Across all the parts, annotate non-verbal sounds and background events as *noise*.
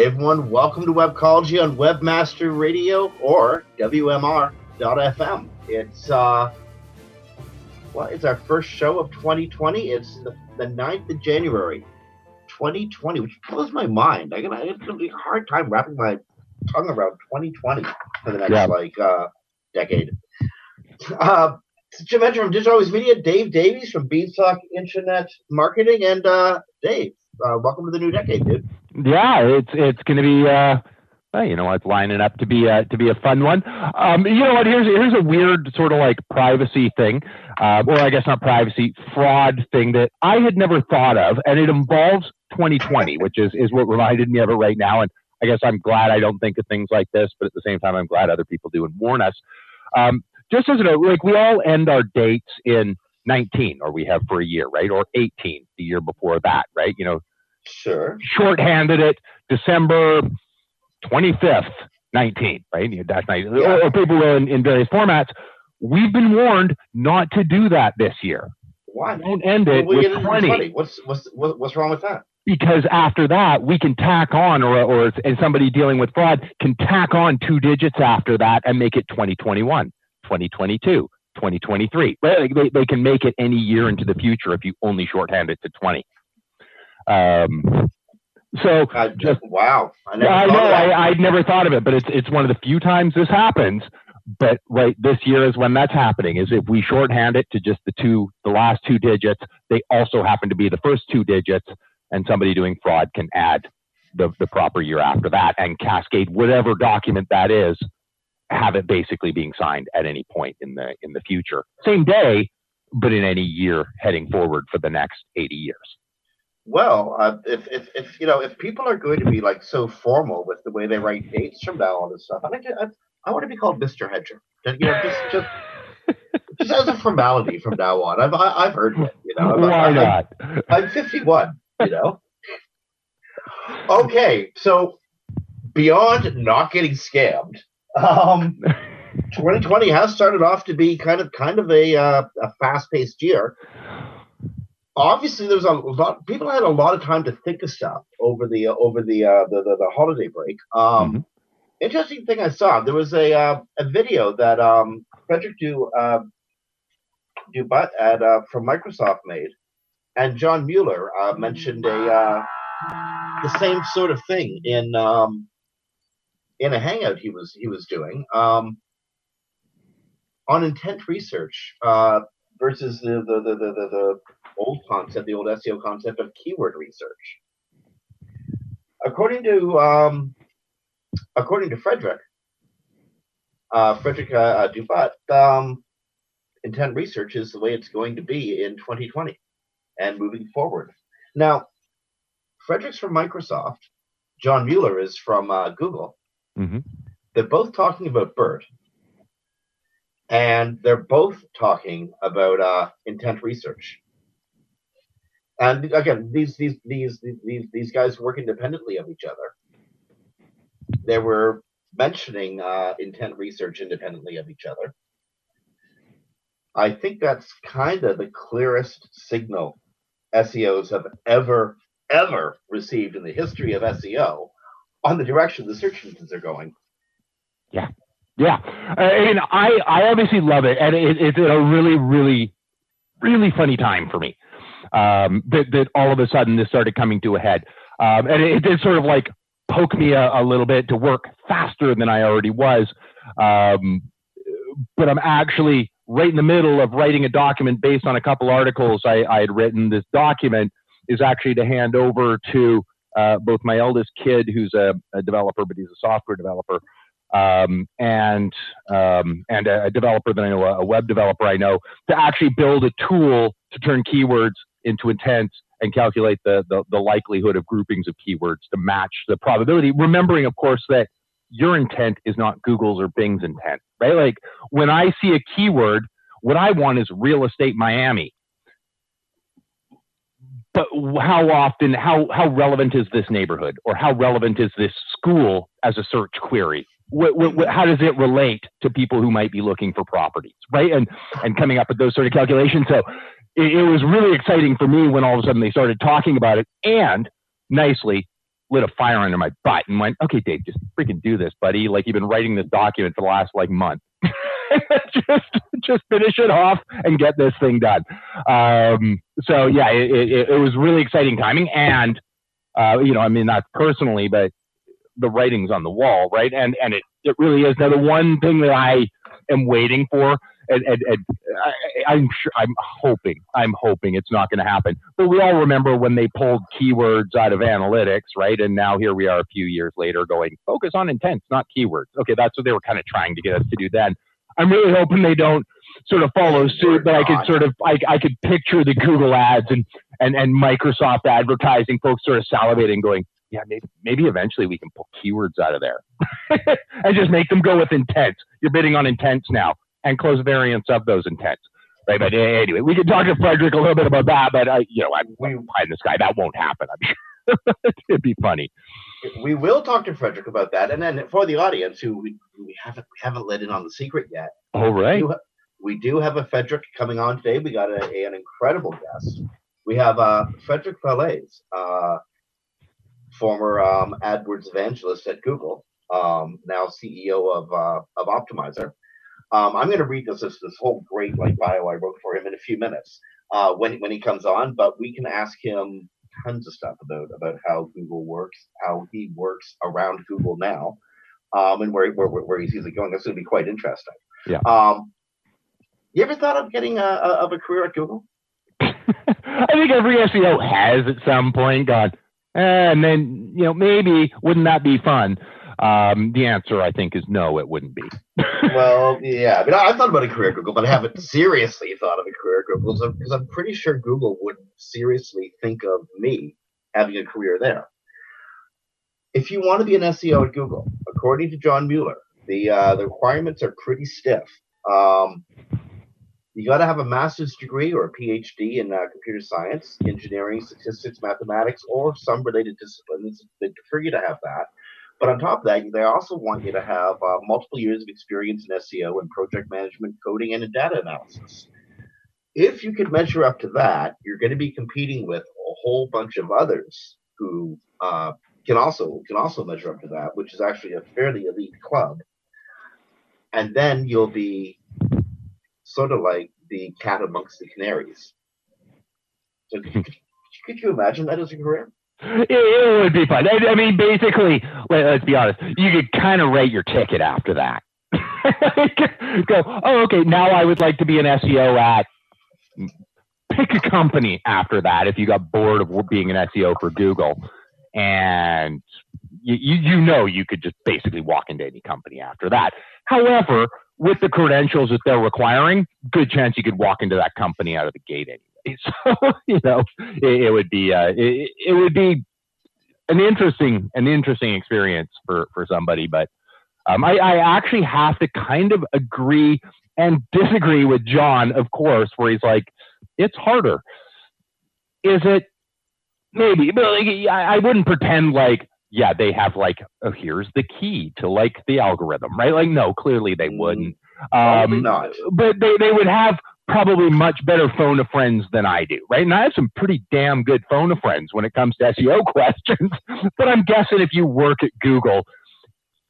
Hey everyone, welcome to Webcology on Webmaster Radio or WMR.FM. It's uh well, it's our first show of 2020. It's the, the 9th of January, 2020, which blows my mind. I got it's gonna be a hard time wrapping my tongue around 2020 for the next Yeah. like uh decade. Uh Jim Hedger from Digital Always Media, Dave Davies from Beanstalk Internet Marketing, and uh Dave, uh, welcome to the new decade, dude. Yeah, it's it's going to be uh, well, you know it's lining up to be a, to be a fun one. Um, you know what? Here's here's a weird sort of like privacy thing, uh, or I guess not privacy, fraud thing that I had never thought of, and it involves 2020, which is is what reminded me of it right now. And I guess I'm glad I don't think of things like this, but at the same time, I'm glad other people do and warn us. Um, just as a note, like we all end our dates in 19, or we have for a year, right? Or 18, the year before that, right? You know, Sure. shorthanded it December 25th, 19, right? That's nice. Yeah. Or, or people will in, in various formats. We've been warned not to do that this year. Why? Don't end it Well, with 20 20. What's what's what's wrong with that? because after that we can tack on or, or and somebody dealing with fraud can tack on two digits after that and make it 2021 2022 2023 right? Like, they, they can make it any year into the future if you only shorthand it to 20 um, so I Just- wow. I never I know. I, I'd never thought of it, but it's it's one of the few times this happens. But right this year is when that's happening. Is if we shorthand it to just the two, the last two digits, they also happen to be the first two digits, and somebody doing fraud can add the the proper year after that and cascade whatever document that is, have it basically being signed at any point in the in the future, same day, but in any year heading forward for the next eighty years. Well, uh, if, if if you know if people are going to be like so formal with the way they write dates from now on and stuff, I I, I want to be called Mr. Hedger. You know, just just just as a formality from now on. I've I, I've heard it. You know, I'm- Why I'm- not? I'm 51, you know? Okay, so beyond not getting scammed, um, 2020 has started off to be kind of kind of a, uh, a fast-paced year. Obviously, there's a lot. People had a lot of time to think of stuff over the uh, over the, uh, the, the the holiday break. Um, Mhm. Interesting thing I saw. There was a uh, a video that um, Frederick Du uh, Dubut at uh, from Microsoft made, and John Mueller uh, mentioned a uh, the same sort of thing in um, in a hangout he was he was doing um, on intent research uh, versus the the, the, the, the the old concept, the old SEO concept of keyword research. According to um, according to Frederick, uh, Frederick uh, uh, Dubut, um, intent research is the way it's going to be in 2020 and moving forward. Now, Frederick's from Microsoft. John Mueller is from uh, Google. Mhm. They're both talking about BERT, and they're both talking about uh, intent research. And again, these these these these these guys work independently of each other. They were mentioning uh, intent research independently of each other. I think that's kind of the clearest signal SEOs have ever ever received in the history of SEO on the direction the search engines are going. Yeah, uh, and I I obviously love it, and it, it's a really really really funny time for me. Um, that that all of a sudden this started coming to a head, um, and it, it did sort of like poke me a, a little bit to work faster than I already was. Um, but I'm actually right in the middle of writing a document based on a couple articles I, I had written. This document is actually to hand over to uh, both my eldest kid, who's a, a developer, but he's a software developer, um, and um, and a, a developer that I know, a web developer I know, to actually build a tool to turn keywords into intent and calculate the, the the likelihood of groupings of keywords to match the probability. Remembering, of course, that your intent is not Google's or Bing's intent, right? Like when I see a keyword, what I want is real estate Miami. But how often, how, how relevant is this neighborhood or how relevant is this school as a search query? What, what, what, how does it relate to people who might be looking for properties, right? And, and coming up with those sort of calculations. So it, it was really exciting for me when all of a sudden they started talking about it and nicely lit a fire under my butt and went, okay, Dave, just freaking do this, buddy. Like you've been writing this document for the last like month. *laughs* just just finish it off and get this thing done. Um, so yeah, it, it, it, was really exciting timing, and uh, you know, I mean, not personally, but the writing's on the wall, right? And and it it really is. Now, the one thing that I am waiting for and, and, and I, am sure, I'm hoping, I'm hoping it's not going to happen. But we all remember when they pulled keywords out of analytics, right? And now here we are a few years later going, focus on intents, not keywords. Okay, that's what they were kind of trying to get us to do then. I'm really hoping they don't sort of follow suit, but I could sort of, I, I could picture the Google ads and, and, and Microsoft advertising folks sort of salivating going, yeah, maybe, maybe eventually we can pull keywords out of there *laughs* and just make them go with intent. You're bidding on intents now and close variants of those intents. Right, but anyway, we can talk to Frederick a little bit about that. But I, you know, I'm, behind this guy. That won't happen. I'm sure *laughs* it'd be funny. We will talk to Frederick about that, and then for the audience who we, we haven't we haven't let in on the secret yet. All right. We do, we do have a Frederick coming on today. We got a, a, an incredible guest. We have uh, Frederick Vallaeys, uh, former um, AdWords evangelist at Google, um, now CEO of uh, of Optmyzr. Um, I'm going to read this, this this whole great like bio I wrote for him in a few minutes uh, when when he comes on. But we can ask him tons of stuff about about how Google works, how he works around Google now, um, and where where where he sees it going. That's going to be quite interesting. Yeah. Um, you ever thought of getting a, a of a career at Google? *laughs* I think every SEO has at some point gone, eh, and then you know maybe wouldn't that be fun? Um, the answer, I think, is no. It wouldn't be. *laughs* well, yeah. I mean, I've thought about a career at Google, but I haven't seriously thought of a career at Google because I'm pretty sure Google would seriously think of me having a career there. If you want to be an SEO at Google, according to John Mueller, the uh, the requirements are pretty stiff. Um, you got to have a master's degree or a PhD in uh, computer science, engineering, statistics, mathematics, or some related disciplines. They prefer you to have that. But on top of that, they also want you to have uh, multiple years of experience in SEO and project management, coding, and data analysis. If you can measure up to that, you're going to be competing with a whole bunch of others who uh, can also can also measure up to that, which is actually a fairly elite club. And then you'll be sort of like the cat amongst the canaries. So could could you imagine that as a career? It, it would be fun. I, I mean, basically, let, us be honest. You could kind of rate your ticket after that. *laughs* Go, oh, okay. Now I would like to be an SEO at. Pick a company after that if you got bored of being an SEO for Google, and you, you, you know you could just basically walk into any company after that. However, with the credentials that they're requiring, good chance you could walk into that company out of the gate anyway. *laughs* So you know, it, it would be uh, it, it would be an interesting an interesting experience for for somebody. But um, I, I actually have to kind of agree and *laughs* disagree with John, of course, where he's like, it's harder. Is it? Maybe, but like, I, I wouldn't pretend like yeah, they have like, oh, here's the key to like the algorithm, right? Like, no, clearly they mm. wouldn't. Um, not. But they, they would have probably much better phone of friends than I do, right? And I have some pretty damn good phone of friends when it comes to SEO *laughs* questions. but I'm guessing if you work at Google,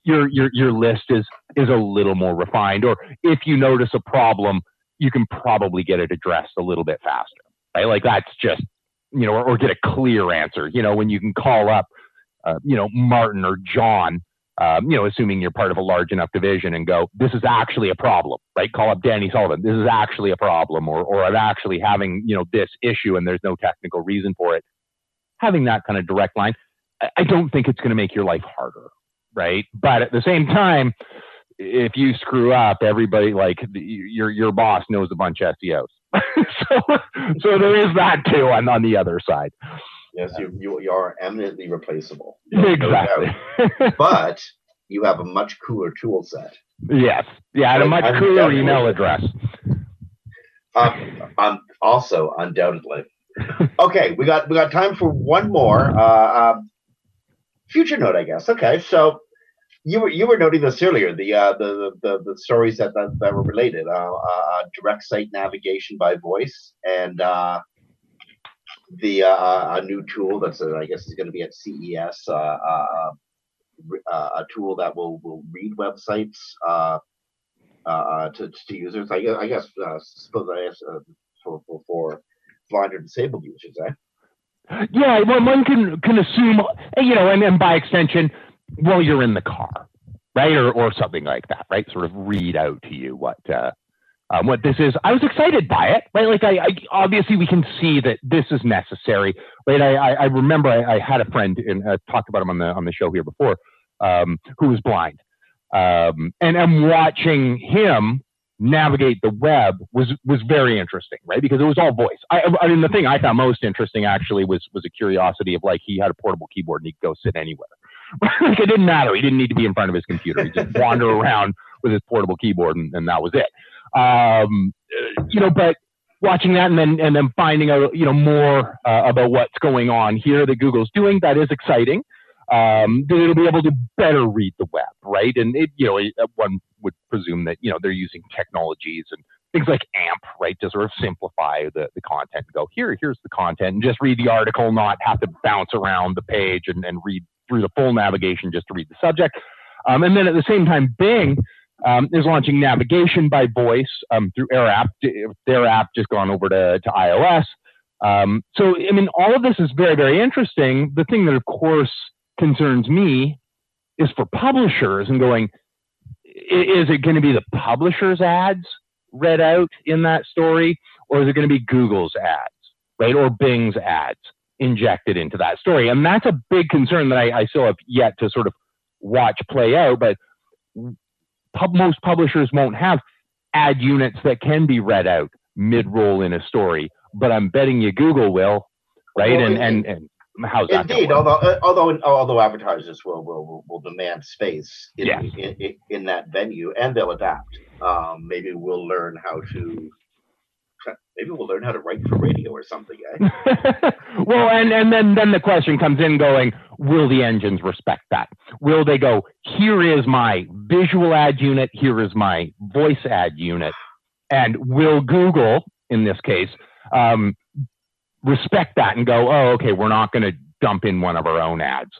your your your list is is a little more refined. Or if you notice a problem, you can probably get it addressed a little bit faster, right? Like that's just you know, or, or get a clear answer. You know, when you can call up, uh, you know, Martin or John um, you know, assuming you're part of a large enough division and go, this is actually a problem, right? Call up Danny Sullivan. This is actually a problem, or, or I'm actually having, you know, this issue and there's no technical reason for it. Having that kind of direct line, I don't think it's going to make your life harder, right? But at the same time, if you screw up, everybody like your your boss knows a bunch of SEOs, *laughs* so so there is that too on on the other side. Yes, you, you, you are eminently replaceable. Exactly. but you have a much cooler tool set. Yes. Yeah, and a much I'm cooler email address. Um, um, also, undoubtedly. Okay, we got we got time for one more. Uh, um, future note, I guess. Okay, so you were you were noting this earlier. The uh, the, the the stories that that, that were related. Uh, uh, direct site navigation by voice and uh, the uh, a new tool that's uh, I guess is going to be at CES. Uh, uh, uh, a tool that will will read websites. Uh, uh, to, to users. I guess, I guess uh, suppose I guess, uh, for, for, for blind or disabled users, eh? Yeah, one, one can can assume, eh, you know, and, and by extension, while you're in the car, right, or or something like that, right? Sort of read out to you what uh, um, what this is. I was excited by it, right? Like, I, I obviously we can see that this is necessary, right? I I, I remember I, I had a friend and uh, talked about him on the on the show here before, um, who was blind, um, and I'm watching him navigate the web was was very interesting, right? Because it was all voice. I, I mean, the thing I found most interesting actually was was a curiosity of like he had a portable keyboard and he could go sit anywhere. *laughs* like it didn't matter. He didn't need to be in front of his computer. He just *laughs* wander around with his portable keyboard and, and that was it. Um, uh, you know, but watching that and then and then finding out you know more uh, about what's going on here that Google's doing that is exciting. Um, that it'll be able to better read the web, right? And it, you know, it- one would presume that you know they're using technologies and things like AMP, right, to sort of simplify the, the content and go here, here's the content, and just read the article, not have to bounce around the page and, and read through the full navigation just to read the subject. Um, and then at the same time, Bing um, is launching navigation by voice um, through Air App. Their app just gone over to, to iOS. Um, so, I mean, all of this is very, very interesting. The thing that, of course, concerns me is for publishers and going, is it going to be the publisher's ads read out in that story, or is it going to be Google's ads, right, or Bing's ads injected into that story? And that's a big concern that I, I still have yet to sort of watch play out. But pub, most publishers won't have ad units that can be read out mid-roll in a story, but I'm betting you Google will, right? Well, and, and and how's that? Indeed, although uh, although although advertisers will will will, will demand space in, Yes. in, in in that venue, and they'll adapt. Um, maybe we'll learn how to. *laughs* Maybe we'll learn how to write for radio or something. Eh? *laughs* well, and, and then, then the question comes in going, will the engines respect that? Will they go, here is my visual ad unit, here is my voice ad unit, and will Google, in this case, um, respect that and go, oh, okay, we're not going to dump in one of our own ads.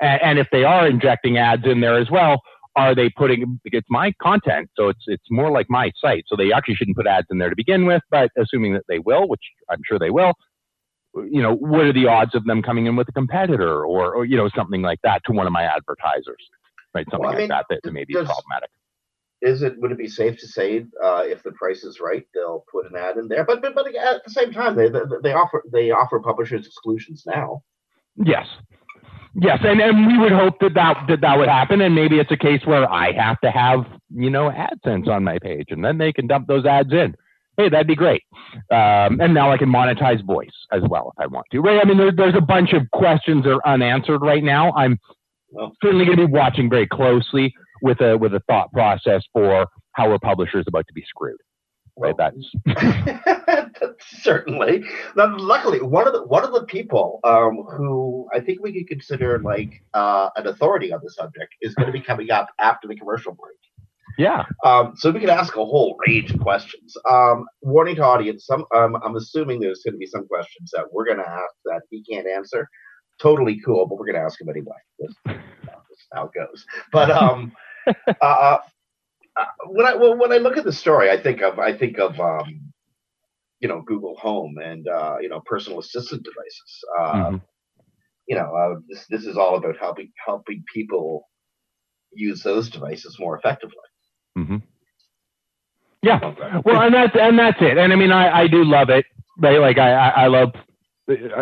And, and if they are injecting ads in there as well, are they putting it's my content so it's it's more like my site so they actually shouldn't put ads in there to begin with but assuming that they will which i'm sure they will you know what are the odds of them coming in with a competitor or, or you know something like that to one of my advertisers right something Well, I like mean, that that, that may be does- problematic Is it would it be safe to say uh, if the price is right, they'll put an ad in there? But but, but at the same time, they, they they offer they offer publishers exclusions now. Yes. Yes, and, and we would hope that that, that that would happen, and maybe it's a case where I have to have you know AdSense on my page, and then they can dump those ads in. Hey, that'd be great. Um, and now I can monetize voice as well if I want to. Right? I mean, there, there's a bunch of questions that are unanswered right now. I'm Well. certainly going to be watching very closely with a with a thought process for how a publisher is about to be screwed. Right? Well, *laughs* That's Certainly. Now, luckily, one of the one of the people um, who I think we could consider like uh, an authority on the subject is going to be coming up after the commercial break. yeah. Um, so we can ask a whole range of questions. Um, warning to audience: some um, I'm assuming there's going to be some questions that we're going to ask that he can't answer. Totally cool, but we're going to ask him anyway. This, this is how it goes. But um, *laughs* uh, uh, when I well, when I look at the story, I think of I think of um, you know Google Home and uh, you know personal assistant devices. Uh, Mhm. You know, uh, this this is all about helping helping people use those devices more effectively. Mhm. Yeah. Well, and that's and that's it. And I mean, I, I do love it. Right? Like I, I, I love.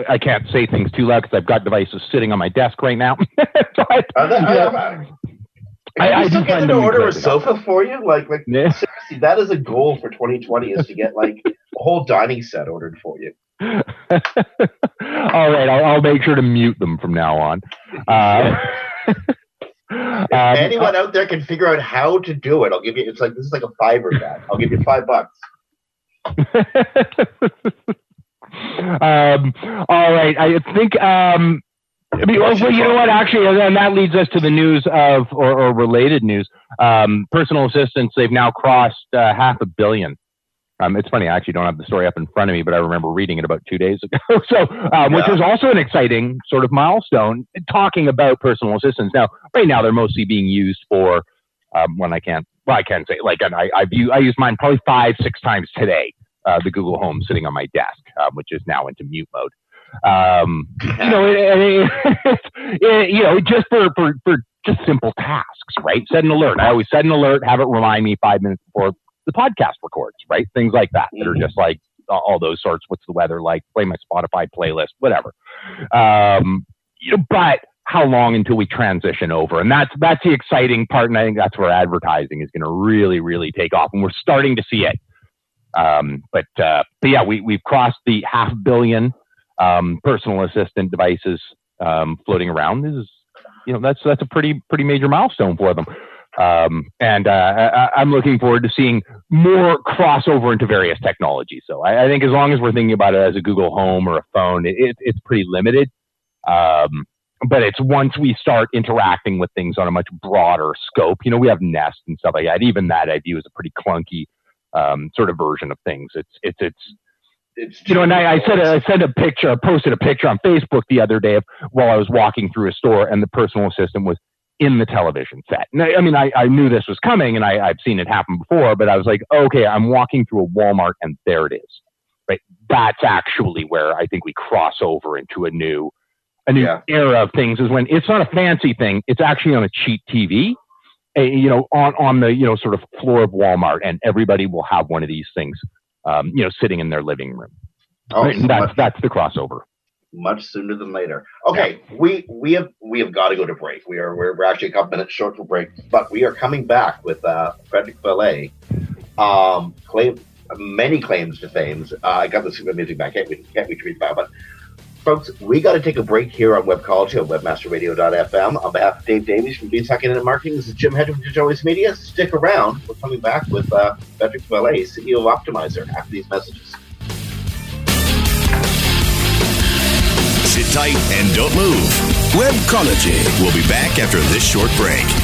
I- can't say things too loud because I've got devices sitting on my desk right now. *laughs* but, Are they- yeah. I, I- I, I still get to order a sofa for you. Like, like Yeah. seriously, that is a goal for 2020 is to get like a whole dining set ordered for you. *laughs* All right, I'll, I'll make sure to mute them from now on. Uh, *laughs* If anyone out there can figure out how to do it, I'll give you. It's like this is like a fiver bet. I'll give you five bucks. *laughs* um, all right. I think. Um, I mean, well, you know what? Actually, and that leads us to the news of, or, or related news. Um, personal assistants. They've now crossed uh, half a billion. Um, it's funny. I actually don't have the story up in front of me, but I remember reading it about two days ago. *laughs* so, um, yeah. which is also an exciting sort of milestone. Talking about personal assistants. Now, right now, they're mostly being used for um, when I can't. Well, I can say like I I view I use mine probably five six times today. Uh, the Google Home sitting on my desk, uh, which is now into mute mode. Um, you know, it, it, *laughs* it, you know, just for, for, for just simple tasks, right? Set an alert. I always set an alert, have it remind me five minutes before the podcast records, right? Things like that that are mm-hmm. just like all those sorts. What's the weather like? Play my Spotify playlist, whatever. Um, you know, but how long until we transition over? And that's that's the exciting part, and I think that's where advertising is going to really, really take off, and we're starting to see it. Um, but uh, but yeah, we we've crossed the half billion um, personal assistant devices um, floating around. This is you know that's that's a pretty pretty major milestone for them. Um, and uh, I, am looking forward to seeing more crossover into various technologies. So I, I, think as long as we're thinking about it as a Google Home or a phone, it, it, it's pretty limited. Um, but it's once we start interacting with things on a much broader scope. You know, we have Nest and stuff like that. Even that I view as a pretty clunky um, sort of version of things. It's it's it's it's you know, and I, I said I sent a picture, I posted a picture on Facebook the other day of while I was walking through a store, and the personal assistant was in the television set. And I, I mean, I, I knew this was coming, and I, I've seen it happen before, but I was like, okay, I'm walking through a Walmart, and there it is. Right, that's actually where I think we cross over into a new, a new yeah. era of things. Is when it's not a fancy thing; it's actually on a cheap TV, a, eh, you know, on on the you know sort of floor of Walmart, and everybody will have one of these things, um, you know, sitting in their living room. Oh, right? that's much, that's the crossover. Much sooner than later. Okay, yeah. we we have we have got to go to break. We are we're, we're actually a couple minutes short for break, but we are coming back with uh, Frederick Vallaeys. Um, claim many claims to fame. Uh, I got this music back. Can't we can't we treat that? But Folks, we got to take a break here on Webcology on webmasterradio.fm. On behalf of Dave Davies from Beanstalk Internet Marketing, this is Jim Hedger from Voice Media. Stick around. We're coming back with uh, Frederick Vallaeys, CEO of Optmyzr, after these messages. Sit tight and don't move. Webcology. We'll be back after this short break.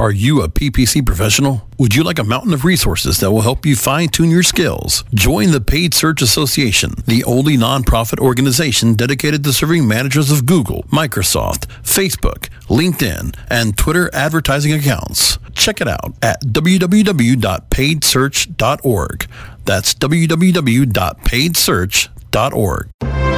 Are you a PPC professional? Would you like a mountain of resources that will help you fine tune your skills? Join the Paid Search Association, the only nonprofit organization dedicated to serving managers of Google, Microsoft, Facebook, LinkedIn, and Twitter advertising accounts. Check it out at www.paidsearch.org. That's www.paidsearch.org.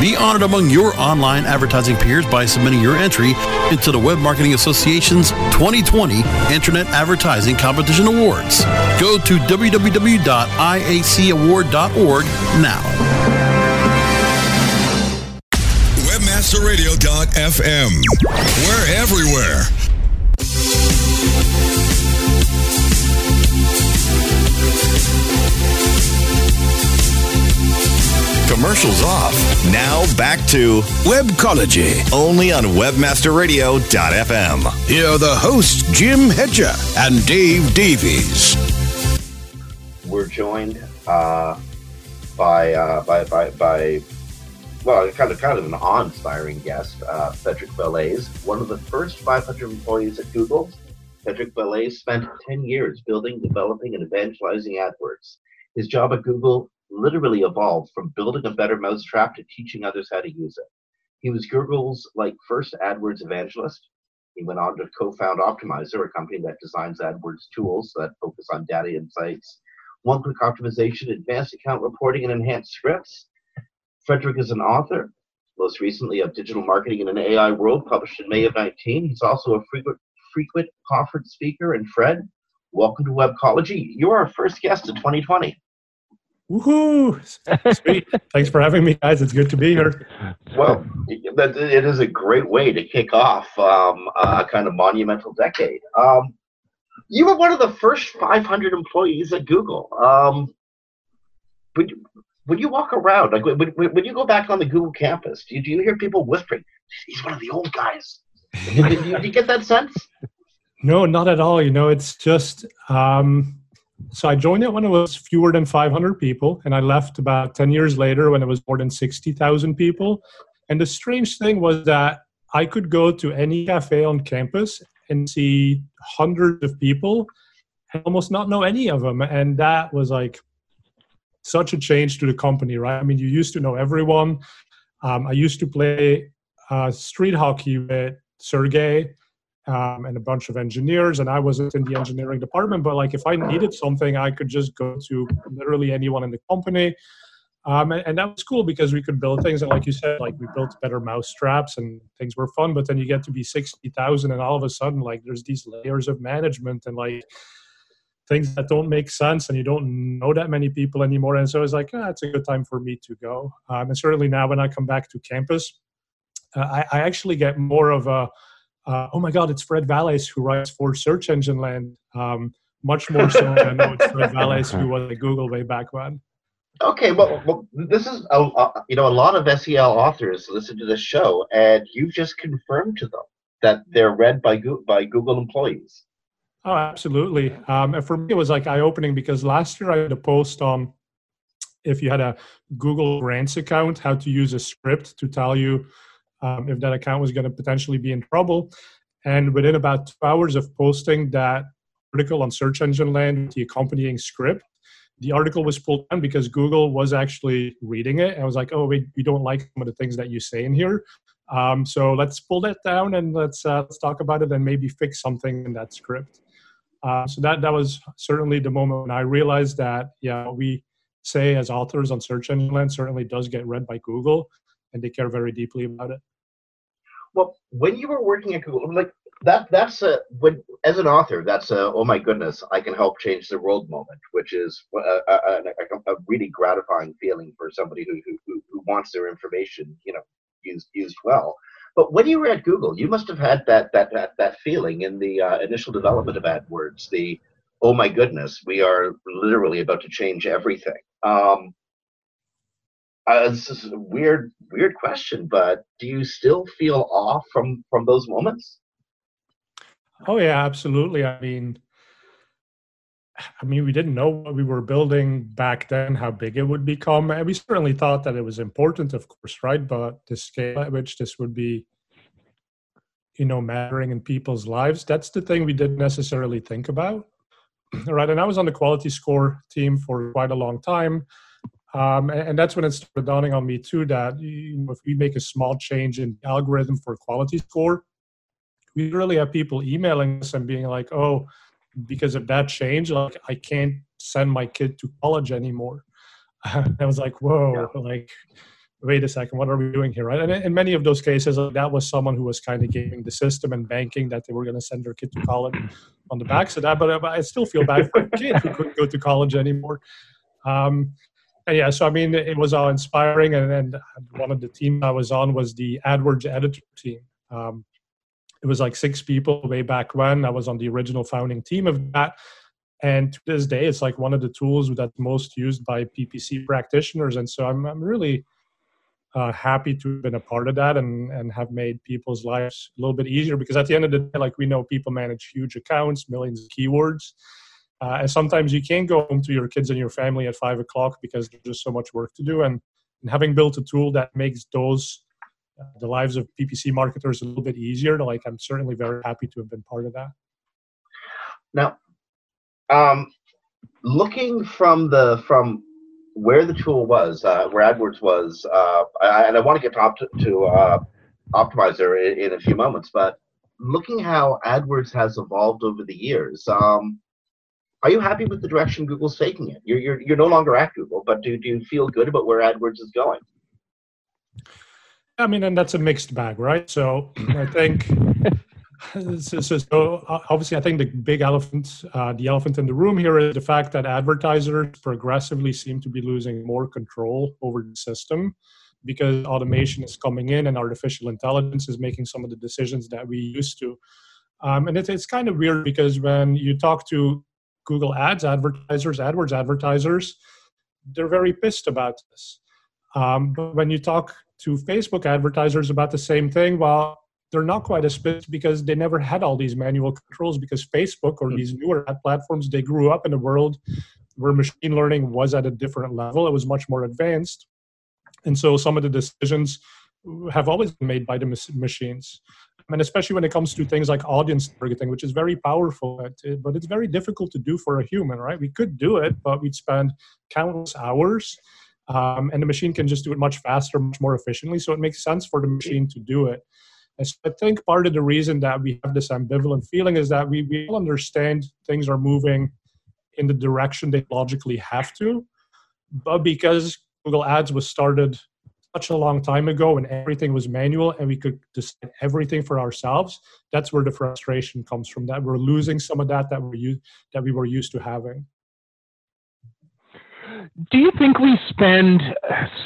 Be honored among your online advertising peers by submitting your entry into the Web Marketing Association's 2020 Internet Advertising Competition Awards. Go to www.iacaward.org now. Webmasterradio.fm. We're everywhere. Commercials off. Now back to Webcology. Only on WebmasterRadio.fm. Here are the hosts, Jim Hedger and Dave Davies. We're joined uh, by, uh, by, by, by well, kind of kind of an awe-inspiring guest, uh, Cedric Vallaeys, one of the first 500 employees at Google. Cedric Vallaeys spent 10 years building, developing, and evangelizing AdWords. His job at Google literally evolved from building a better mousetrap to teaching others how to use it. He was Google's like first AdWords evangelist. He went on to co-found Optmyzr, a company that designs AdWords tools that focus on data insights, one-click optimization, advanced account reporting, and enhanced scripts. Frederick is an author, most recently of Digital Marketing in an AI World, published in May of 19. He's also a frequent frequent conference speaker. And Fred, welcome to Webcology. You're our first guest of 2020. Woohoo! Sweet. Thanks for having me, guys. It's good to be here. Well, it is a great way to kick off um, a kind of monumental decade. Um, you were one of the first 500 employees at Google. Um, when, you, when you walk around, like when, when you go back on the Google campus, do you, do you hear people whispering, he's one of the old guys? Did you, you get that sense? No, not at all. You know, it's just um, so I joined it when it was fewer than 500 people, and I left about 10 years later when it was more than 60,000 people. And the strange thing was that I could go to any cafe on campus and see hundreds of people and almost not know any of them. And that was like such a change to the company, right? I mean, you used to know everyone. Um, I used to play uh, street hockey with Sergey um, and a bunch of engineers, and I wasn't in the engineering department. But like, if I needed something, I could just go to literally anyone in the company. Um, and, and, that was cool because we could build things. And like you said, like we built better mouse straps and things were fun. But then you get to be 60,000 and all of a sudden, like there's these layers of management and like things that don't make sense and you don't know that many people anymore. And so it's like, ah, it's a good time for me to go. Um, and certainly now when I come back to campus, uh, I, I, actually get more of a, uh, oh my God, it's Fred Vallaeys who writes for Search Engine Land. Um, much more so than I know it's Fred *laughs* Vallaeys who was at Google way back when. Okay, well, well this is a, a, you know a lot of SEL authors listen to this show, and you've just confirmed to them that they're read by Google, by Google employees. Oh, absolutely. Um, and for me, it was like eye opening because last year I had a post on if you had a Google Grants account, how to use a script to tell you um, if that account was going to potentially be in trouble. And within about two hours of posting that article on Search Engine Land, the accompanying script, the article was pulled down because Google was actually reading it and was like, "Oh, wait, we don't like some of the things that you say in here. Um, so let's pull that down and let's uh, let's talk about it and maybe fix something in that script." Uh, so that that was certainly the moment when I realized that yeah, we say as authors on Search Engine Land certainly does get read by Google, and they care very deeply about it. Well, when you were working at Google, like that, that's a when as an author, that's a oh my goodness, I can help change the world moment, which is a, a, a, a really gratifying feeling for somebody who, who who wants their information, you know, used used well. But when you were at Google, you must have had that that that, that feeling in the uh, initial development of AdWords, the oh my goodness, we are literally about to change everything. Um, uh, this is a weird, weird question, but do you still feel off from from those moments? Oh yeah, absolutely. I mean, I mean, we didn't know what we were building back then, how big it would become. And we certainly thought that it was important, of course, right? But the scale at which this would be, you know, mattering in people's lives, that's the thing we didn't necessarily think about. *clears throat* right. And I was on the quality score team for quite a long time. Um, and, and, that's when it started dawning on me too that you know, if we make a small change in algorithm for quality score, we really have people emailing us and being like, "Oh, because of that change, like I can't send my kid to college anymore." *laughs* I was like, "Whoa!" Yeah. Like, wait a second, what are we doing here? Right? And in many of those cases, like, that was someone who was kind of gaming the system and banking that they were going to send their kid to college on the backs of that. But, but I still feel bad for the kid who couldn't go to college anymore. Um, yeah, so I mean, it was all inspiring. And then one of the teams I was on was the AdWords editor team. Um, it was like six people way back when. I was on the original founding team of that. And to this day, it's like one of the tools that's most used by PPC practitioners. And so I'm, I'm really uh, happy to have been a part of that and, and have made people's lives a little bit easier because at the end of the day, like we know people manage huge accounts, millions of keywords. Uh, and sometimes you can't go home to your kids and your family at five o'clock because there's just so much work to do. And And having built a tool that makes those uh, the lives of PPC marketers a little bit easier, like I'm certainly very happy to have been part of that. Now, um, looking from the from where the tool was, uh, where AdWords was, uh, I, and I want to get to, opt- to uh, Optmyzr in, in, a few moments, but looking how AdWords has evolved over the years, um, are you happy with the direction Google's taking it? You're, you're, you're no longer at Google, but do, do you feel good about where AdWords is going? I mean, and that's a mixed bag, right? So I think *laughs* so, so, so, uh, obviously, I think the big elephant, uh, the elephant in the room here is the fact that advertisers progressively seem to be losing more control over the system because automation is coming in and artificial intelligence is making some of the decisions that we used to. Um, and it's, it's kind of weird because when you talk to Google Ads advertisers, AdWords advertisers, they're very pissed about this. Um, but when you talk to Facebook advertisers about the same thing, well, they're not quite as pissed because they never had all these manual controls because Facebook or hmm. these newer ad platforms, they grew up in a world where machine learning was at a different level. It was much more advanced. And so some of the decisions have always been made by the machines. And especially when it comes to things like audience targeting, which is very powerful, but it's very difficult to do for a human, right? We could do it, but we'd spend countless hours. Um, and the machine can just do it much faster, much more efficiently. So it makes sense for the machine to do it. And so I think part of the reason that we have this ambivalent feeling is that we, we all understand things are moving in the direction they logically have to. But because Google Ads was started such a long time ago and everything was manual and we could decide everything for ourselves, that's where the frustration comes from that we're losing some of that that, we're, that we were used to having do you think we spend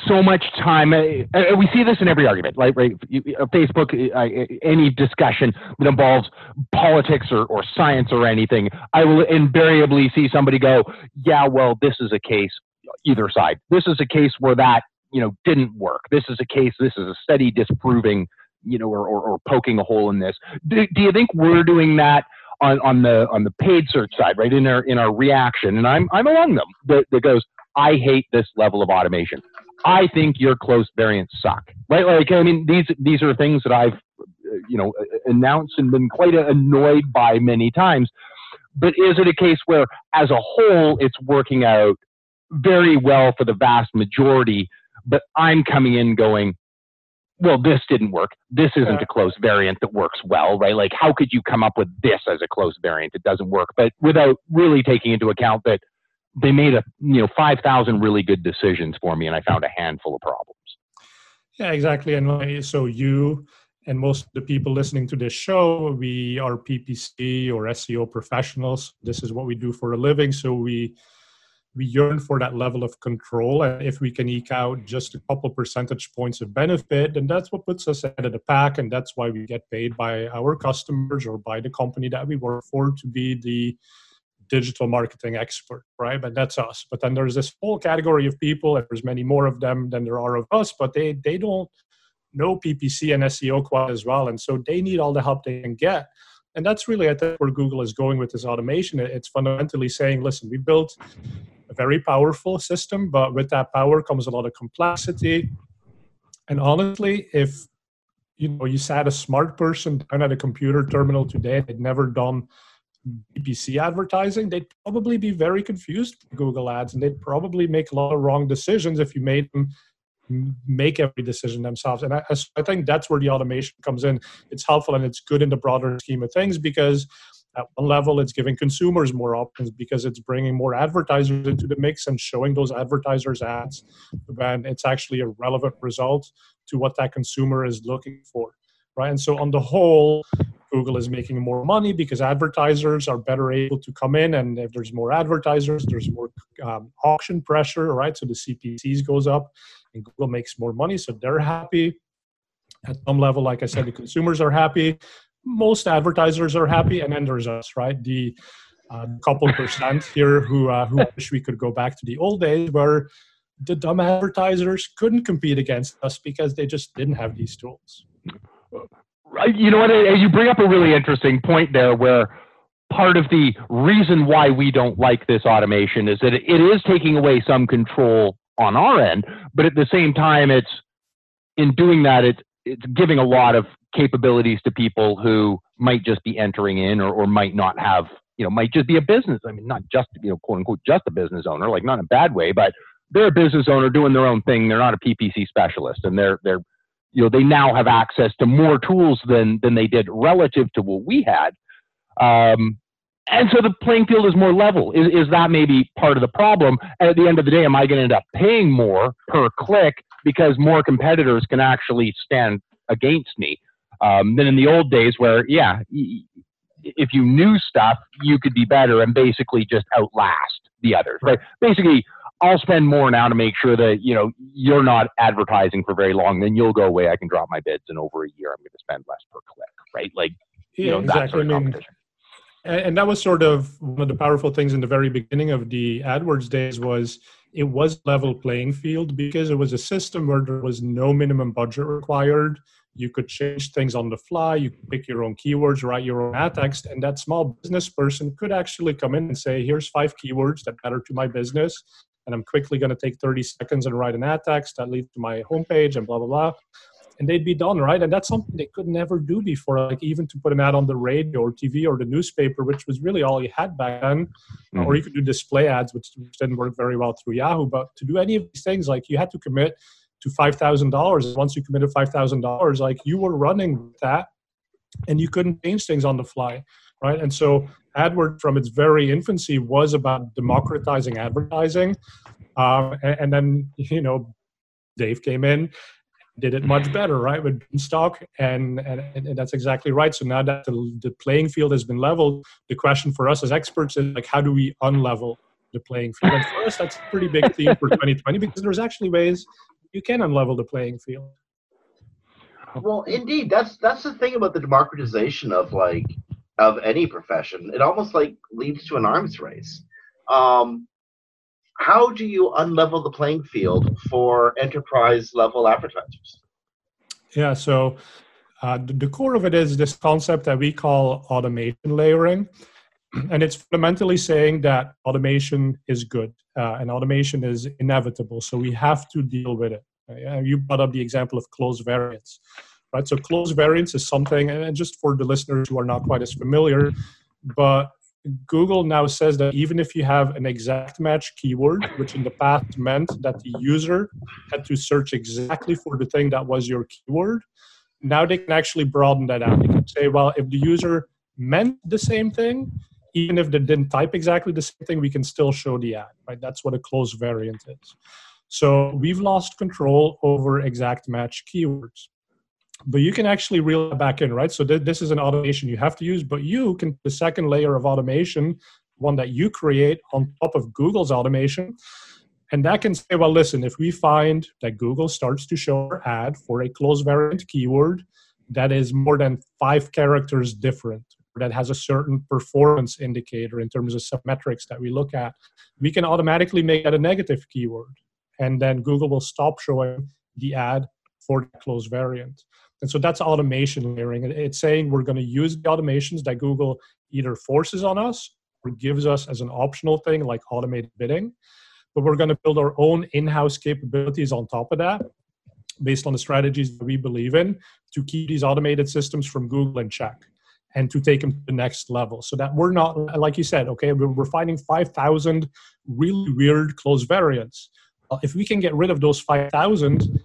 so much time? Uh, uh we see this in every argument, right? Right? Uh, Facebook, uh, any discussion that involves politics or, or science or anything, I will invariably see somebody go, "Yeah, well, this is a case either side. This is a case where that you know didn't work. This is a case. This is a study disproving, you know, or, or, or poking a hole in this. Do, do you think we're doing that?" On, on the on the paid search side, right in our in our reaction, and I'm I'm among them that, that goes, I hate this level of automation. I think your close variants suck. Right? Like, I mean, these these are things that I've, you know, announced and been quite annoyed by many times. But is it a case where, as a whole, it's working out very well for the vast majority? But I'm coming in going, well, this didn't work. This isn't a close variant that works well, right? Like, how could you come up with this as a close variant? It doesn't work. But without really taking into account that they made a you know 5000 really good decisions for me and i found a handful of problems yeah exactly and so you and most of the people listening to this show we are ppc or seo professionals this is what we do for a living so we we yearn for that level of control and if we can eke out just a couple percentage points of benefit then that's what puts us ahead of the pack and that's why we get paid by our customers or by the company that we work for to be the digital marketing expert, right? But that's us. But then there's this whole category of people, and there's many more of them than there are of us, but they they don't know PPC and SEO quite as well. And so they need all the help they can get. And that's really, I think, where Google is going with this automation. It's fundamentally saying, listen, we built a very powerful system, but with that power comes a lot of complexity. And honestly, if you know you sat a smart person down at a computer terminal today, they'd never done PPC advertising, they'd probably be very confused with Google Ads, and they'd probably make a lot of wrong decisions if you made them make every decision themselves. And I, I think that's where the automation comes in. It's helpful and it's good in the broader scheme of things because at one level it's giving consumers more options because it's bringing more advertisers into the mix and showing those advertisers ads when it's actually a relevant result to what that consumer is looking for right and so on the whole Google is making more money because advertisers are better able to come in, and if there's more advertisers, there's more um, auction pressure, right? So the CPCs goes up, and Google makes more money, so they're happy. At some level, like I said, the consumers are happy. Most advertisers are happy, and then there's us, right? The uh, couple percent here who uh, who *laughs* wish we could go back to the old days where the dumb advertisers couldn't compete against us because they just didn't have these tools you know what? You bring up a really interesting point there where part of the reason why we don't like this automation is that it is taking away some control on our end. But at the same time, it's in doing that, it's it's giving a lot of capabilities to people who might just be entering in or, or might not have, you know, might just be a business. I mean, not just, you know, quote unquote, just a business owner, like not in a bad way, but they're a business owner doing their own thing. They're not a PPC specialist and they're, they're, you know, they now have access to more tools than, than they did relative to what we had. Um, and so the playing field is more level. Is, is that maybe part of the problem? And at the end of the day, am I going to end up paying more per click because more competitors can actually stand against me um, than in the old days where, yeah, if you knew stuff, you could be better and basically just outlast the others, right? Basically, I'll spend more now to make sure that you know you're not advertising for very long. Then you'll go away. I can drop my bids, and over a year, I'm going to spend less per click, right? Like, you Yeah, know, that exactly. sort of I mean, and, and that was sort of one of the powerful things in the very beginning of the AdWords days was it was level playing field because it was a system where there was no minimum budget required. You could change things on the fly. You could pick your own keywords, write your own ad text, and that small business person could actually come in and say, "Here's five keywords that matter to my business." And I'm quickly going to take 30 seconds and write an ad text that leads to my homepage and blah blah blah and they'd be done right and that's something they could never do before like even to put an ad on the radio or tv or the newspaper which was really all you had back then or mm-hmm. you could do display ads which, which didn't work very well through yahoo but to do any of these things like you had to commit to $5000 once you committed $5000 like you were running that and you couldn't change things on the fly right and so adword from its very infancy was about democratizing advertising um, and, and then you know dave came in did it much better, right, with stock, and, and and that's exactly right. So now that the, the playing field has been leveled, the question for us as experts is like, how do we unlevel the playing field? And for us, that's a pretty big theme for *laughs* 2020 because there's actually ways you can unlevel the playing field. Well, indeed, that's that's the thing about the democratization of like of any profession. It almost like leads to an arms race. Um, how do you unlevel the playing field for enterprise level advertisers? Yeah, so uh, the, the core of it is this concept that we call automation layering. *clears throat* And it's fundamentally saying that automation is good uh, and automation is inevitable. So we have to deal with it. Uh, you brought up the example of closed variants, right? So closed variants is something, and just for the listeners who are not quite as familiar, but Google now says that even if you have an exact match keyword, which in the past meant that the user had to search exactly for the thing that was your keyword, now they can actually broaden that out. They can say, well, if the user meant the same thing, even if they didn't type exactly the same thing, we can still show the ad, right? That's what a close variant is. So we've lost control over exact match keywords but you can actually reel it back in, right? So th- this is an automation you have to use, but you can the second layer of automation, one that you create on top of Google's automation, and that can say, well, listen, if we find that Google starts to show our ad for a close variant keyword that is more than five characters different, that has a certain performance indicator in terms of some metrics that we look at, we can automatically make that a negative keyword, and then Google will stop showing the ad for the close variant. And so that's automation layering. It's saying we're going to use the automations that Google either forces on us or gives us as an optional thing, like automated bidding. But we're going to build our own in house capabilities on top of that based on the strategies that we believe in to keep these automated systems from Google in check and to take them to the next level so that we're not, like you said, okay, we're finding 5,000 really weird close variants. If we can get rid of those 5,000,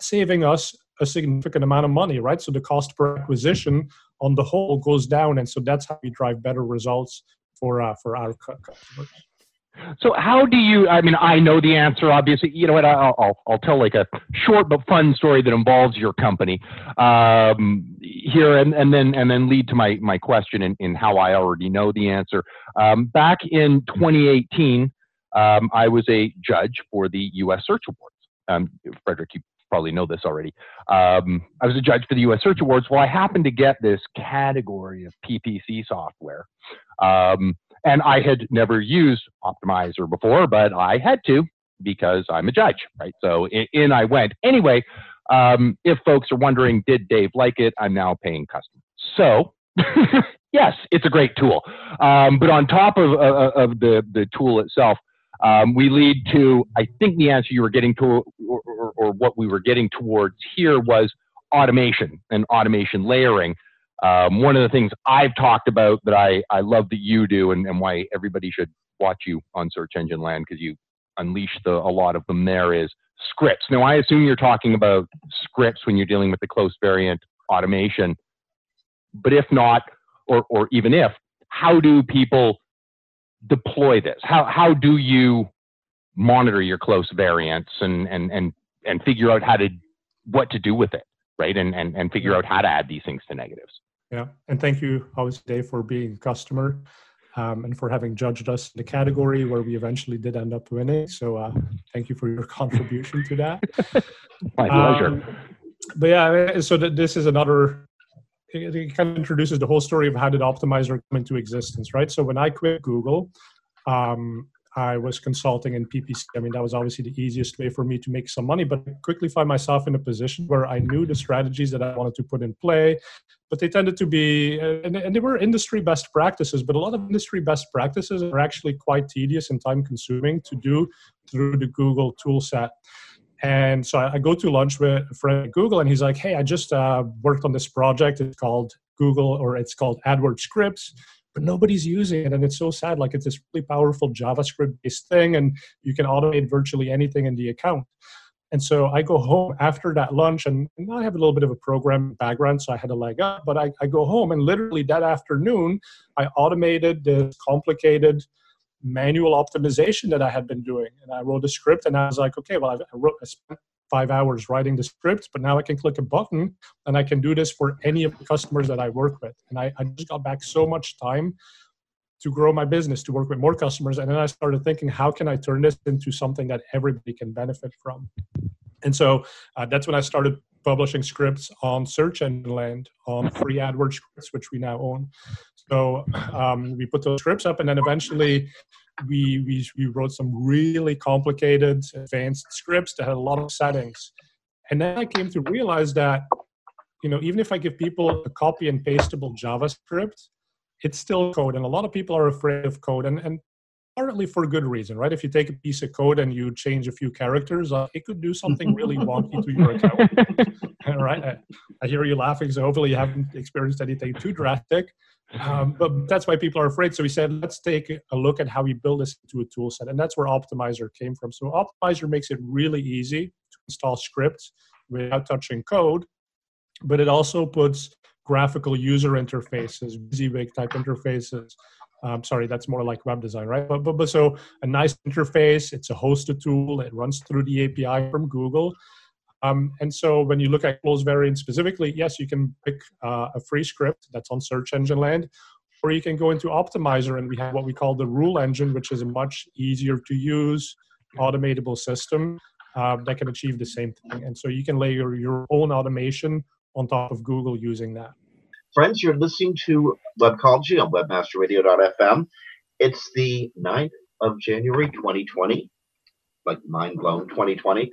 saving us a significant amount of money, right? So the cost per acquisition on the whole goes down, and so that's how we drive better results for uh, for our customers. So how do you? I mean, I know the answer. Obviously, you know what? I'll I'll, tell like a short but fun story that involves your company um, here, and, and then and then lead to my my question in, in how I already know the answer. Um, back in 2018, um, I was a judge for the U.S. Search Awards. Um, Frederick, you probably know this already. Um, I was a judge for the U.S. Search Awards. Well, I happened to get this category of PPC software, um, and I had never used Optmyzr before, but I had to because I'm a judge, right? So in, in I went. Anyway, um, if folks are wondering, did Dave like it? I'm now paying custom. So. *laughs* yes, it's a great tool. Um, but on top of, uh, of the, the tool itself, um, we lead to, I think the answer you were getting to, or, or, or, what we were getting towards here was automation and automation layering. Um, one of the things I've talked about that I, I love that you do and, and why everybody should watch you on Search Engine Land because you unleash the, a lot of them there is scripts. Now, I assume you're talking about scripts when you're dealing with the close variant automation. But if not, or, or even if, how do people deploy this? How, how do you monitor your close variants and, and, and, and figure out how to, what to do with it, right? And, and, and figure out how to add these things to negatives. Yeah. And thank you, always, Dave, for being a customer um, and for having judged us in the category where we eventually did end up winning. So uh, thank you for your *laughs* contribution to that. My pleasure. Um, but yeah, so this is another. It kind of introduces the whole story of how did Optmyzr come into existence, right? So when I quit Google, um, I was consulting in PPC. I mean, that was obviously the easiest way for me to make some money, but I quickly find myself in a position where I knew the strategies that I wanted to put in play, but they tended to be, and, and they were industry best practices, but a lot of industry best practices are actually quite tedious and time consuming to do through the Google tool set. And so I, go to lunch with a friend at Google, and he's like, "Hey, I just uh, worked on this project. It's called Google, or it's called AdWords Scripts but nobody's using it. And it's so sad. Like it's this really powerful JavaScript based thing, and you can automate virtually anything in the account. And so I go home after that lunch, and, I have a little bit of a program background, so I had a leg up. But I, I go home, and literally that afternoon, I automated this complicated manual optimization that I had been doing. And I wrote a script, and I was like, okay, well, I, wrote, I spent five hours writing the script, but now I can click a button and I can do this for any of the customers that I work with. And I, I just got back so much time to grow my business, to work with more customers. And then I started thinking, how can I turn this into something that everybody can benefit from? And so uh, that's when I started publishing scripts on Search Engine Land on free AdWords scripts, which we now own. So um, we put those scripts up, and then eventually we, we, we wrote some really complicated advanced scripts that had a lot of settings. And then I came to realize that, you know, even if I give people a copy and pastable JavaScript, it's still code. And a lot of people are afraid of code. And, and partly for good reason, right? If you take a piece of code and you change a few characters, uh, it could do something really *laughs* wonky to your account. *laughs* right? I, I, hear you laughing, so hopefully you haven't experienced anything too drastic. Um, but that's why people are afraid. So we said, let's take a look at how we build this into a tool set. And that's where Optmyzr came from. So Optmyzr makes it really easy to install scripts without touching code, but it also puts graphical user interfaces, WYSIWYG type interfaces. Um, sorry, that's more like web design, right? But, but, but so a nice interface, it's a hosted tool, it runs through the API from Google. Um, and so when you look at close variant specifically, yes, you can pick uh, a free script that's on Search Engine Land, or you can go into Optmyzr and we have what we call the rule engine, which is a much easier to use automatable system uh, that can achieve the same thing. And so you can layer your own automation on top of Google using that. Friends, you're listening to Webcology on webmasterradio.fm. It's the 9th of January 2020, like mind blown 2020.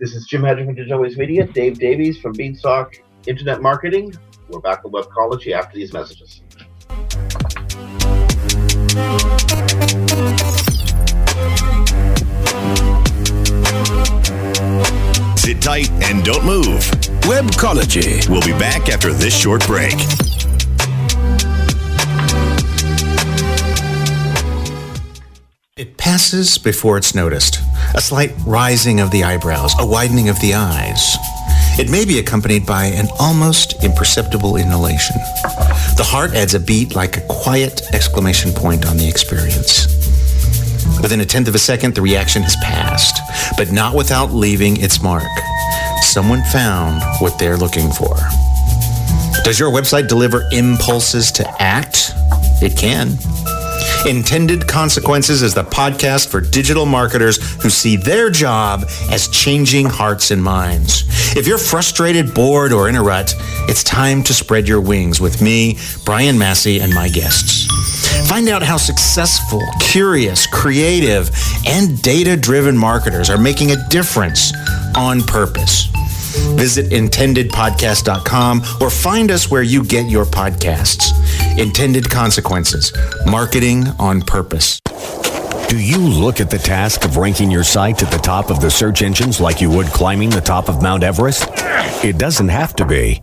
This is Jim Hedger from Digital Media, Dave Davies from Beanstalk Internet Marketing. We're back with Webcology after these messages. Sit tight and don't move. Webcology. We'll be back after this short break. It passes before it's noticed. A slight rising of the eyebrows, a widening of the eyes. It may be accompanied by an almost imperceptible inhalation. The heart adds a beat like a quiet exclamation point on the experience. Within a tenth of a second, the reaction has passed, but not without leaving its mark. Someone found what they're looking for. Does your website deliver impulses to act? It can. Intended Consequences is the podcast for digital marketers who see their job as changing hearts and minds. If you're frustrated, bored, or in a rut, it's time to spread your wings with me, Brian Massey, and my guests. Find out how successful, curious, creative, and data driven marketers are making a difference on purpose. Visit intendedpodcast.com or find us where you get your podcasts. Intended Consequences Marketing on Purpose. Do you look at the task of ranking your site at the top of the search engines like you would climbing the top of Mount Everest? It doesn't have to be.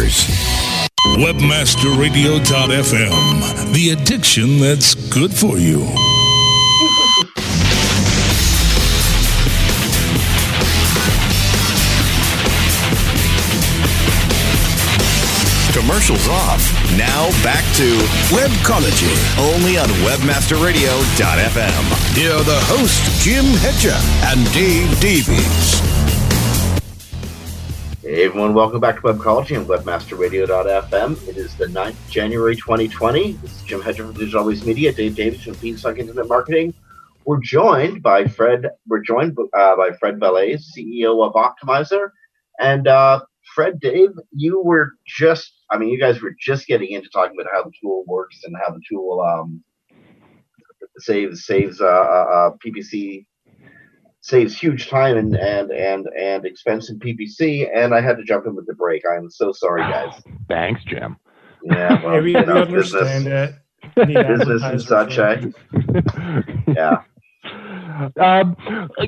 Webmasterradio.fm, the addiction that's good for you. Commercials off. Now back to Webcology. only on WebmasterRadio.fm. Here are the hosts, Jim Hedger and Dave Davies. Hey everyone, welcome back to Webcology and WebmasterRadio.fm. It is the 9th January 2020. This is Jim Hedger from Digital Always Media, Dave Davies from Beanstalk Internet Marketing. We're joined by Fred. We're joined uh, by Fred Vallaeys, CEO of Optmyzr, and uh, Fred, Dave, you were just. I mean, you guys were just getting into talking about how the tool works and how the tool um, saves saves uh, uh, PPC saves huge time and and and and expense in PPC. And I had to jump in with the break. I am so sorry, guys. Thanks, Jim. Yeah, *laughs* well, Yeah, we, you we know, understand business, it. *laughs* Business and such. for Eh? *laughs* Yeah. um,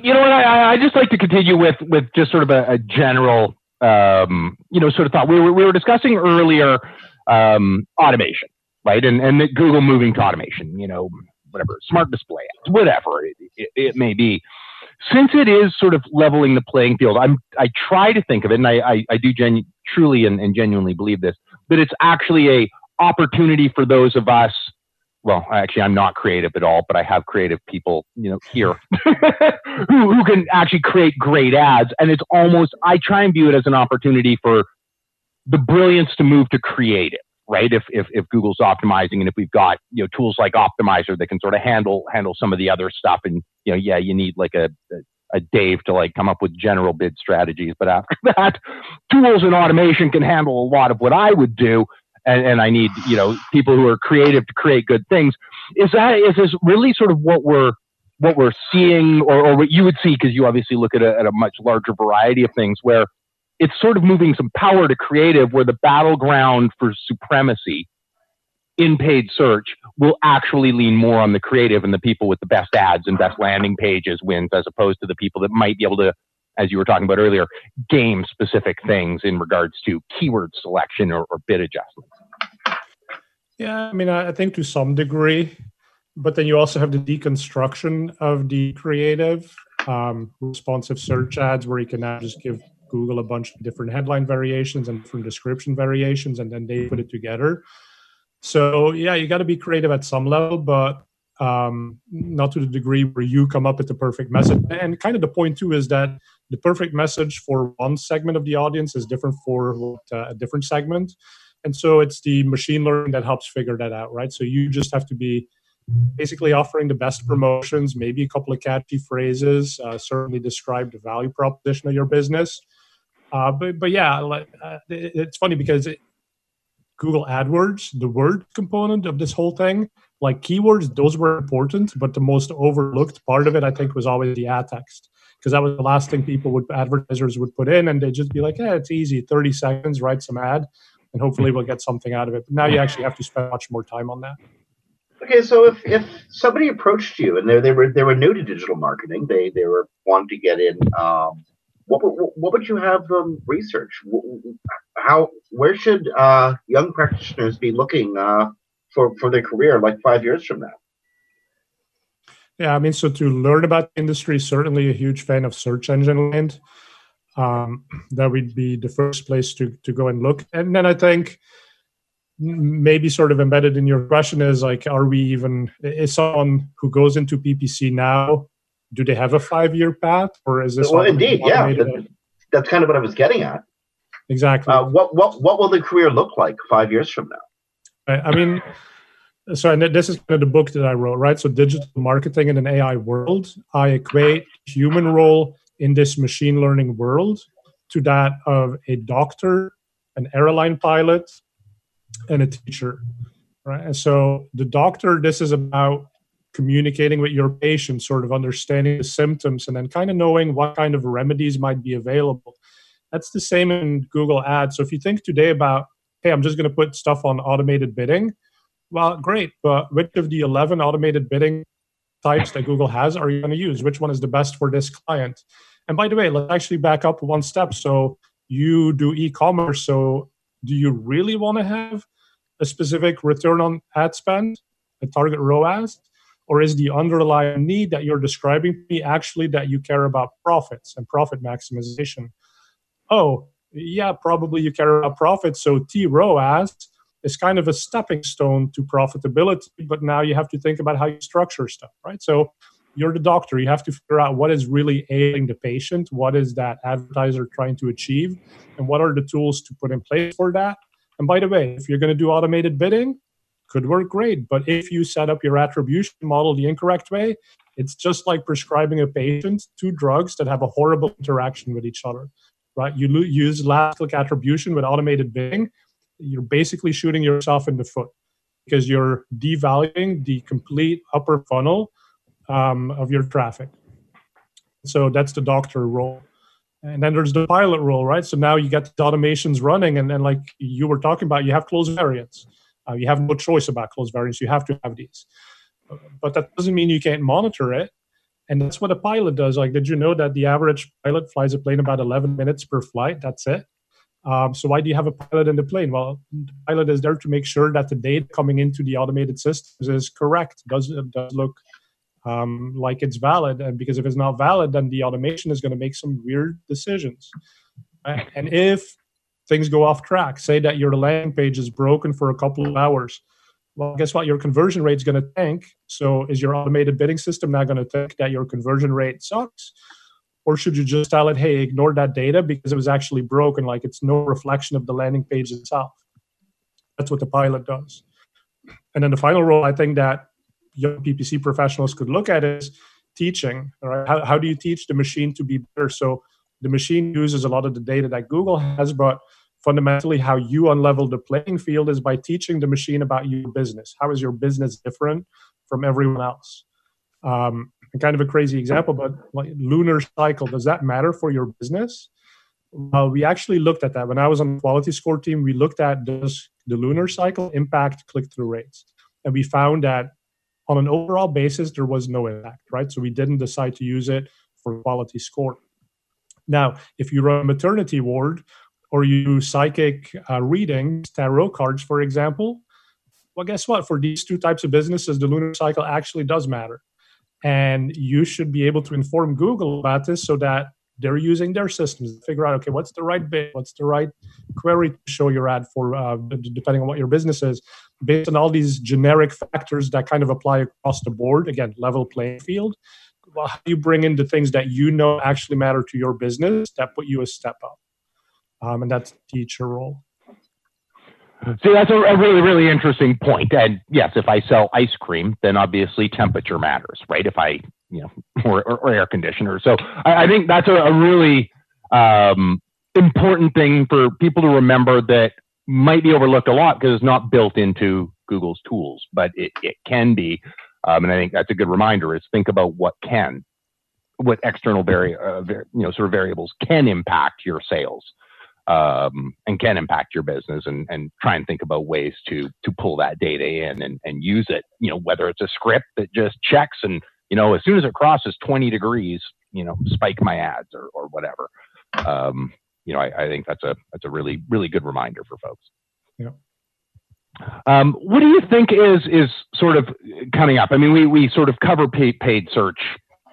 you know what? I, I just like to continue with with just sort of a, a general, um, you know, sort of thought. We were we were discussing earlier um, automation, right? And and Google moving to automation. You know, whatever, smart display ads, whatever it, it, it may be. Since it is sort of leveling the playing field, I'm I try to think of it, and I I, I do genu- truly and, and genuinely believe this that it's actually a opportunity for those of us well, actually, I'm not creative at all, but I have creative people, you know, here *laughs* who, who can actually create great ads. And it's almost, I try and view it as an opportunity for the brilliance to move to creative, right? If, if, if Google's optimizing and if we've got, you know, tools like Optmyzr that can sort of handle, handle some of the other stuff. And, you know, yeah, you need like a, a, Dave to like come up with general bid strategies. But after *laughs* that, tools and automation can handle a lot of what I would do and, and I need you know people who are creative to create good things. Is that is this really sort of what we're what we're seeing, or, or what you would see because you obviously look at a, at a much larger variety of things where it's sort of moving some power to creative, where the battleground for supremacy in paid search will actually lean more on the creative and the people with the best ads and best landing pages wins as opposed to the people that might be able to as you were talking about earlier, game specific things in regards to keyword selection or, or bid adjustments. Yeah, I mean, I think to some degree, but then you also have the deconstruction of the creative um, responsive search ads where you can now just give Google a bunch of different headline variations and different description variations, and then they put it together. So yeah, you got to be creative at some level, but um, not to the degree where you come up with the perfect message. And kind of the point too is that the perfect message for one segment of the audience is different for uh, a different segment. And so it's the machine learning that helps figure that out, right? So you just have to be basically offering the best promotions, maybe a couple of catchy phrases, uh, certainly describe the value proposition of your business. Uh, but but yeah, like, uh, it, it's funny because it, Google AdWords, the word component of this whole thing, like keywords, those were important, but the most overlooked part of it, I think, was always the ad text because that was the last thing people would advertisers would put in, and they'd just be like, "Yeah, it's easy, thirty seconds, write some ad, and hopefully we'll get something out of it." But now you actually have to spend much more time on that. Okay, so if, if somebody approached you and they they were they were new to digital marketing, they they were wanting to get in. Um, what would what would you have them research? How where should uh, young practitioners be looking uh, for for their career like five years from now? Yeah, I mean, so to learn about industry, certainly a huge fan of search engine land. Um, that would be the first place to to go and look. And then I think maybe sort of embedded in your question is like, are we even is someone who goes into PPC now? Do they have a five year path, or is this? Well, indeed, yeah. That, that's kind of what I was getting at. exactly. Uh, what what what will the career look like five years from now? I I mean, so and this is kind of the book that I wrote, right? So digital marketing in an AI world, I equate human role in this machine learning world to that of a doctor, an airline pilot, and a teacher, right? And so the doctor, this is about communicating with your patient, sort of understanding the symptoms, and then kind of knowing what kind of remedies might be available. That's the same in Google Ads. So if you think today about, hey, I'm just going to put stuff on automated bidding, well, great, but which of the 11 automated bidding types that Google has are you going to use? Which one is the best for this client? And by the way, let's actually back up one step. So you do e-commerce. So do you really want to have a specific return on ad spend, a target ROAS? Or is the underlying need that you're describing to me actually that you care about profits and profit maximization? Oh, yeah, probably you care about profits. So T ROAS is kind of a stepping stone to profitability, but now you have to think about how you structure stuff, right? So you're the doctor you have to figure out what is really ailing the patient what is that advertiser trying to achieve and what are the tools to put in place for that and by the way if you're going to do automated bidding could work great but if you set up your attribution model the incorrect way it's just like prescribing a patient two drugs that have a horrible interaction with each other right you use last click attribution with automated bidding you're basically shooting yourself in the foot because you're devaluing the complete upper funnel um, of your traffic. So that's the doctor role. And then there's the pilot role, right? So now you get the automations running, and then like you were talking about, you have closed variants. Uh, you have no choice about closed variants. You have to have these, but that doesn't mean you can't monitor it. And that's what a pilot does. Like, did you know that the average pilot flies a plane about 11 minutes per flight? That's it. Um, so why do you have a pilot in the plane? Well, the pilot is there to make sure that the data coming into the automated systems is correct, does it does look um, like it's valid. And because if it's not valid, then the automation is going to make some weird decisions. And if things go off track, say that your landing page is broken for a couple of hours, well, guess what? Your conversion rate is going to tank. So is your automated bidding system not going to think that your conversion rate sucks? Or should you just tell it, hey, ignore that data because it was actually broken, like it's no reflection of the landing page itself? That's what the pilot does. And then the final role, I think that young PPC professionals could look at is teaching. Right? How, how do you teach the machine to be better? So the machine uses a lot of the data that Google has, but fundamentally how you unlevel the playing field is by teaching the machine about your business. How is your business different from everyone else? Um, kind of a crazy example, but like lunar cycle, does that matter for your business? Well, we actually looked at that. When I was on the quality score team, we looked at does the lunar cycle impact click-through rates? And we found that on an overall basis, there was no impact, right? So we didn't decide to use it for quality score. Now, if you run a maternity ward or you psychic uh, readings, tarot cards, for example, well, guess what? For these two types of businesses, the lunar cycle actually does matter. And you should be able to inform Google about this so that they're using their systems to figure out okay what's the right bit what's the right query to show your ad for uh, depending on what your business is based on all these generic factors that kind of apply across the board again level playing field well, how do you bring in the things that you know actually matter to your business that put you a step up um, and that's teacher role See, that's a, a, really, really interesting point. And yes, if I sell ice cream, then obviously temperature matters, right? If I, you know, *laughs* or, or, or air conditioner. So I, I think that's a, a really um, important thing for people to remember that might be overlooked a lot because it's not built into Google's tools, but it, it can be. Um, and I think that's a good reminder is think about what can, what external vari- uh, you know, sort of variables can impact your sales um, and can impact your business and, and try and think about ways to to pull that data in and, and use it you know whether it's a script that just checks and you know as soon as it crosses 20 degrees you know spike my ads or, or whatever um, you know I, I think that's a that's a really really good reminder for folks yeah um, what do you think is is sort of coming up? I mean, we we sort of cover paid, paid search,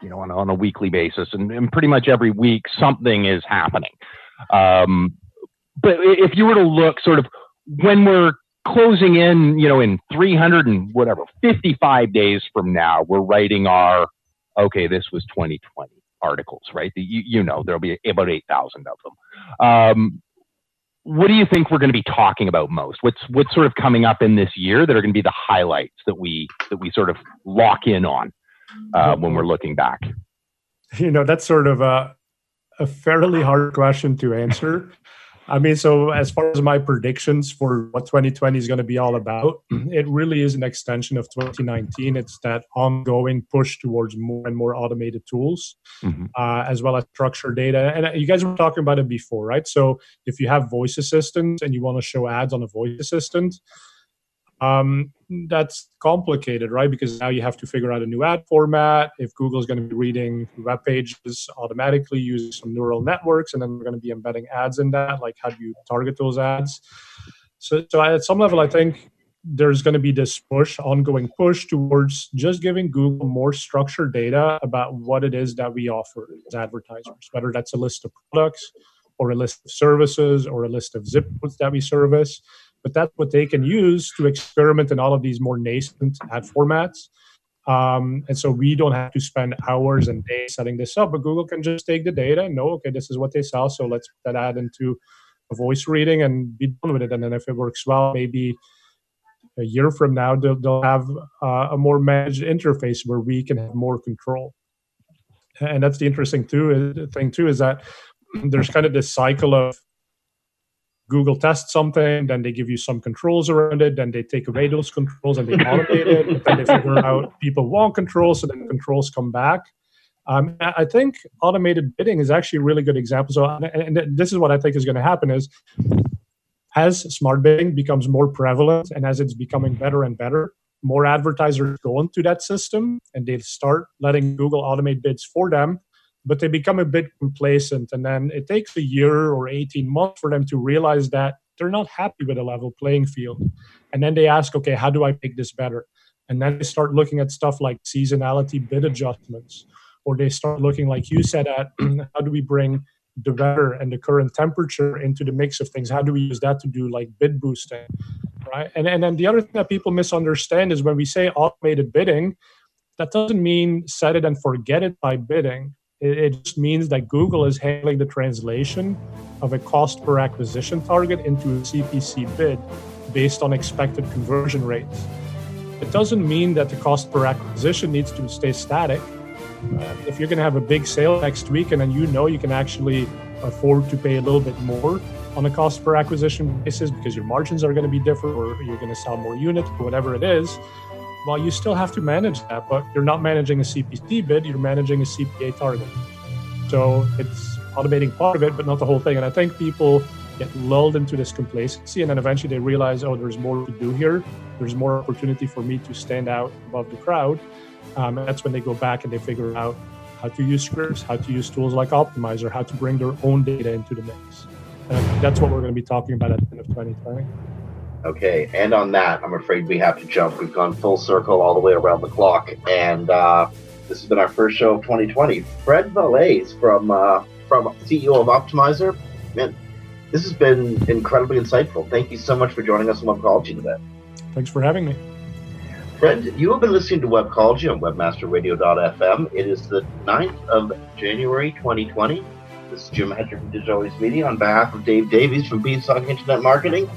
you know, on, on a weekly basis, and, and pretty much every week something is happening. Um, but if you were to look sort of when we're closing in, you know, in 300 and whatever, 55 days from now, we're writing our, okay, this was 2020 articles, right? You, you know, there'll be about 8,000 of them. Um, what do you think we're going to be talking about most? What's what's sort of coming up in this year that are going to be the highlights that we that we sort of lock in on uh, when we're looking back? You know, that's sort of a a fairly hard question to answer. *laughs* I mean, so as far as my predictions for what 2020 is going to be all about, *clears throat* it really is an extension of 2019. It's that ongoing push towards more and more automated tools, mm-hmm. uh, as well as structured data. And uh, you guys were talking about it before, right? So if you have voice assistants and you want to show ads on a voice assistant, um, that's complicated, right? Because now you have to figure out a new ad format. If Google's going to be reading web pages automatically using some neural networks, and then we're going to be embedding ads in that, like how do you target those ads? So, so at some level, I think there's going to be this push, ongoing push towards just giving Google more structured data about what it is that we offer as advertisers, whether that's a list of products or a list of services or a list of zip codes that we service but that's what they can use to experiment in all of these more nascent ad formats. Um, and so we don't have to spend hours and days setting this up, but Google can just take the data and know, okay, this is what they sell. So let's put that ad into a voice reading and be done with it. And then if it works well, maybe a year from now, they'll, they'll have uh, a more managed interface where we can have more control. And that's the interesting too, thing too, is that *clears throat* there's kind of this cycle of Google tests something, then they give you some controls around it, then they take away those controls and they automate it, but then they figure out people want controls, so then controls come back. Um, I think automated bidding is actually a really good example. So, and this is what I think is going to happen is as smart bidding becomes more prevalent and as it's becoming better and better, more advertisers go into that system and they start letting Google automate bids for them but they become a bit complacent. And then it takes a year or 18 months for them to realize that they're not happy with a level playing field. And then they ask, okay, how do I make this better? And then they start looking at stuff like seasonality bid adjustments, or they start looking, like you said, at *clears throat* how do we bring the weather and the current temperature into the mix of things? How do we use that to do like bid boosting? Right. And, and then the other thing that people misunderstand is when we say automated bidding, that doesn't mean set it and forget it by bidding. It just means that Google is handling the translation of a cost per acquisition target into a CPC bid based on expected conversion rates. It doesn't mean that the cost per acquisition needs to stay static. Uh, if you're going to have a big sale next week and then you know you can actually afford to pay a little bit more on a cost per acquisition basis because your margins are going to be different or you're going to sell more units whatever it is, well, you still have to manage that, but you're not managing a CPC bid, you're managing a CPA target. So it's automating part of it, but not the whole thing. And I think people get lulled into this complacency and then eventually they realize, oh, there's more to do here. There's more opportunity for me to stand out above the crowd. Um, and that's when they go back and they figure out how to use scripts, how to use tools like Optmyzr, how to bring their own data into the mix. And that's what we're going to be talking about at the end of 2020. Okay, and on that, I'm afraid we have to jump. We've gone full circle all the way around the clock, and uh, this has been our first show of 2020. Fred Vallaeys from uh, from CEO of Optmyzr, Man, this has been incredibly insightful. Thank you so much for joining us on Webcology today. Thanks for having me. Fred, you have been listening to Webcology on WebmasterRadio.fm. It is the 9th of January 2020. This is Jim Hedger from Digital Always Media on behalf of Dave Davies from Beanstalk Internet Marketing.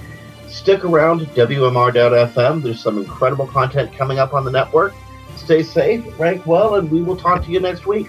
Stick around, WMR.fm. There's some incredible content coming up on the network. Stay safe, rank well, and we will talk to you next week.